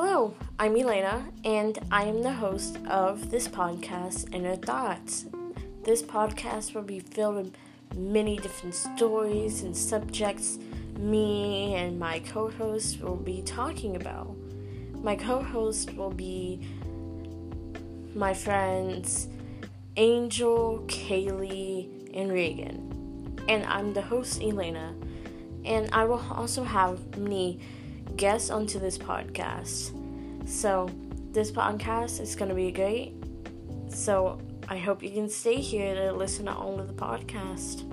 I'm Elena, and I am the host of this podcast, Inner Thoughts. This podcast will be filled with many different stories and subjects me and my co host will be talking about. My co host will be my friends Angel, Kaylee, and Reagan. And I'm the host, Elena. And I will also have many Guest onto this podcast. So, this podcast is going to be great. So, I hope you can stay here to listen to all of the podcast.